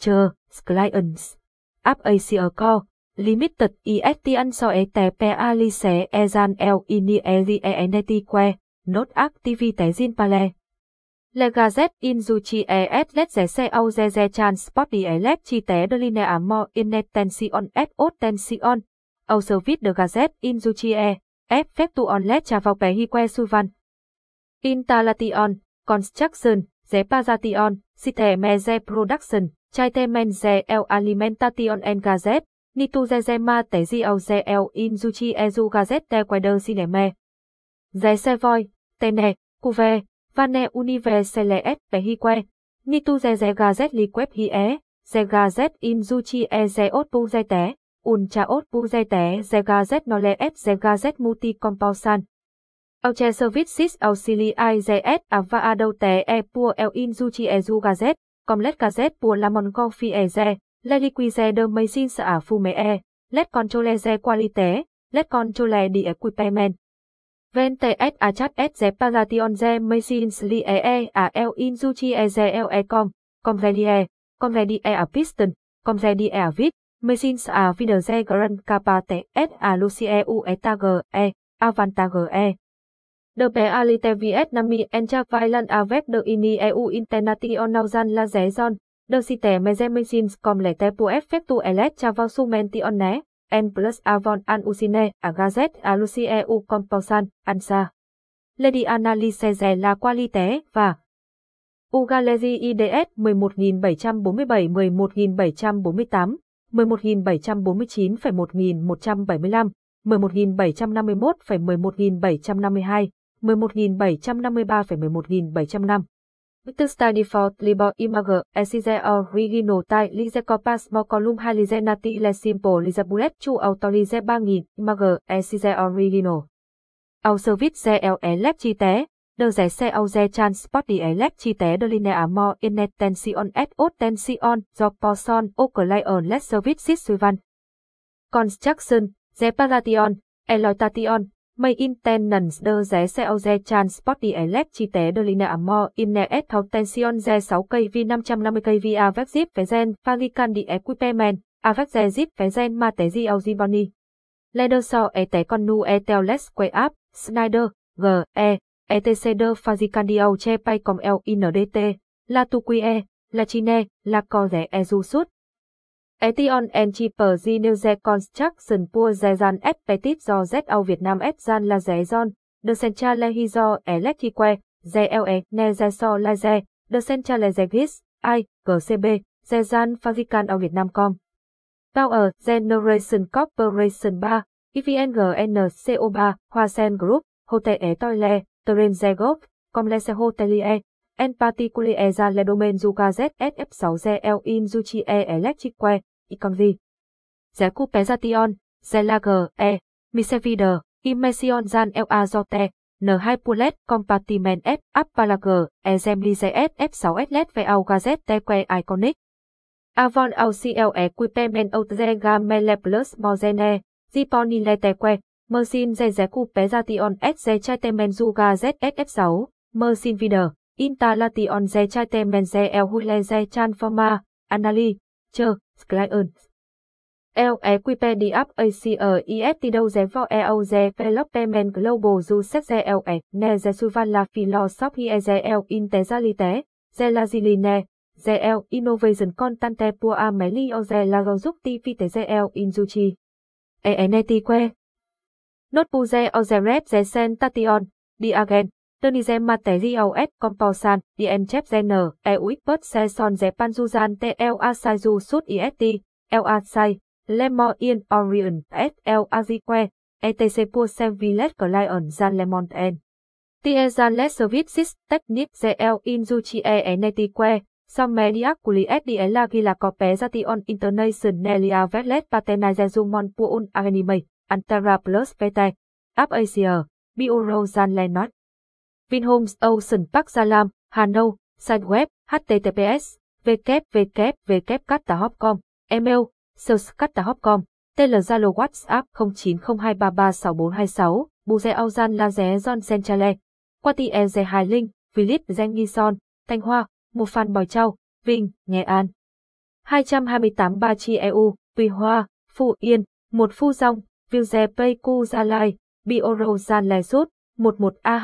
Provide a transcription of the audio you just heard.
chờ, clients. App Asia Co. Limited IST ăn so e te pe alice ezan el ini eri e eneti e, que, not activite zin pale. Le gazette in zuchi e et let zé xe au zé zé transport di e let chi té de linea mo in net tension et ot tension. Au service de gazette in zuchi e, et phép tu on let cha vào bé hi que suvan. Installation, construction, zé pazation, site meze production, chai te el alimentation en gazet, ni tu ma zi au el in zuchi e zu gazette te quader cineme. Zé voi, tene, cuve, vane universele et vehique, ni ze ze gazet li quep hi e, ze gazet in zuchi e ze ot pu ze te, un cha ot pu ze te ze gazet no le et ze gazet multi compausan. Auche services auxiliai ze et ava ado te e pua el in zuchi e zu gazet, com à let gazet pua la mon coffee e ze, de mei sa fu me e, let controle ze qualite, let controle di equipment. Vente et à chat et ze pagation ze machines li à e e a el in zuchi e ze el e com, com vedie, com. Vedie a piston, com vedie a vit, machines a vider ze grand capate et a lucie u etage e, avantage e. De pe alite viet nami encha vailan avec de ini eu internation Zan la zon, de site meze machines com le te pu effectu elet chavau sumention ne, N plus Avon An Usine, A Gazette A Lucie EU Compulsan, Ansa. Lady Analyse la Qualité và Ugalezi IDS 11747 11748 11749,1175 11751,11752 11753,11705 Mr. Study for Libor Imager, Esize Original Tai Lize Copas Mocolum Column 2 Lize Nati Le Simple Lize Bullet Chu Auto Lize 3000 Imager, Esize Original. Au Service Ze El Elec Chi Té, Đờ Rẻ Xe Au Ze Transport Đi Elec Chi Tế Đờ Linea Mo Innet Tension S Ot Tension Do Poson O Client Let Service Suivan. Construction, Ze Paration, Eloitation, May Intenance de Zé Xe Ze Transport Đi Elec Chi Tế Đờ Linea Mo et Thau Tension Ze 6 kV 550 kV Avec Zip Vé Gen Fabrican Di Equipment, Avec Ze Zip Vé Gen Ma Tế Di Au Ziboni. Leder So E Tế Con Nu E Tel les Quay áp Snyder, G, E, ETC De Fabrican Di Au Che Pay Com L INDT, La Tu E, La Chine, La Co Rẻ E Du Sút. Etion and Cheaper Gineuze Construction Pua Zezan S. Petit do ZO Việt Nam S. Gian La Zezon, The Central Lehizo Electrique, ZLE, Nezeso Laze, The Central Lezegis, I, GCB, Zezan Fabrican Au Việt Nam Com. Power Generation Corporation 3, EVNGNCO3, Hoa Sen Group, Hotel E Toile, Terem Zegov, Comlese Hotelier, En particulier za le domaine du gazet SF6 ZL in Zuchi E Electrique, Iconvi. xe Pezation, Zelager E, Misevider, Immersion Zan El Azote, N2 Pulet Compartiment F Appalager, Assembly e, ZS F6 S LED VAU Gazet Teque Iconic. Avon AUCL Equipment Outrega Mele Plus Mozene, Ziponile TQ, Mersin Zezeku Pezation SZ Chatemen Zuga ZSF6, Mersin Vider. Installation de Chatemen de El Hule de Transforma, Anali, Chờ, Clients. El Equipe di App đâu dé vò EO dé Development Global du set dé El E, ne dé suvan la philosophie dé El Integralité, dé la ziline, dé El Innovation Contante pour Amelio dé la Productivité dé El Inzuchi. ENT que. Not pu dé S Composan, DN Chep Zener, EU Expert Saison TL Asaizu Sud IST, L Asai, Lemon In Orion, SL Azique, ETC Pur Sem Villet Client Zan Lemon N. Tiezan Let Services Technique ZL In Zuchi E Enetique, Som Media Culi La Gila Cope Zation International Vetlet Patena Zezumon Puun Anime Antara Plus Vete, App Asia, Bureau Zan Lenot. Vinhomes Ocean Park Gia Lam, Hà Nội, site web https www.com, email salescattahop.com, tên là Zalo WhatsApp 0902336426, Buze Auzan La Zé John Centrale, Quati Eze Hải Linh, Philip Zengison, Thanh Hoa, Một Phan Bòi Châu, Vinh, Nghệ An. 228 Ba Chi EU, Tùy Hoa, Phú Yên, một Phu Dong, Vilge Pleiku Gia Lai, Bioro Gian Lè Sút, 11 A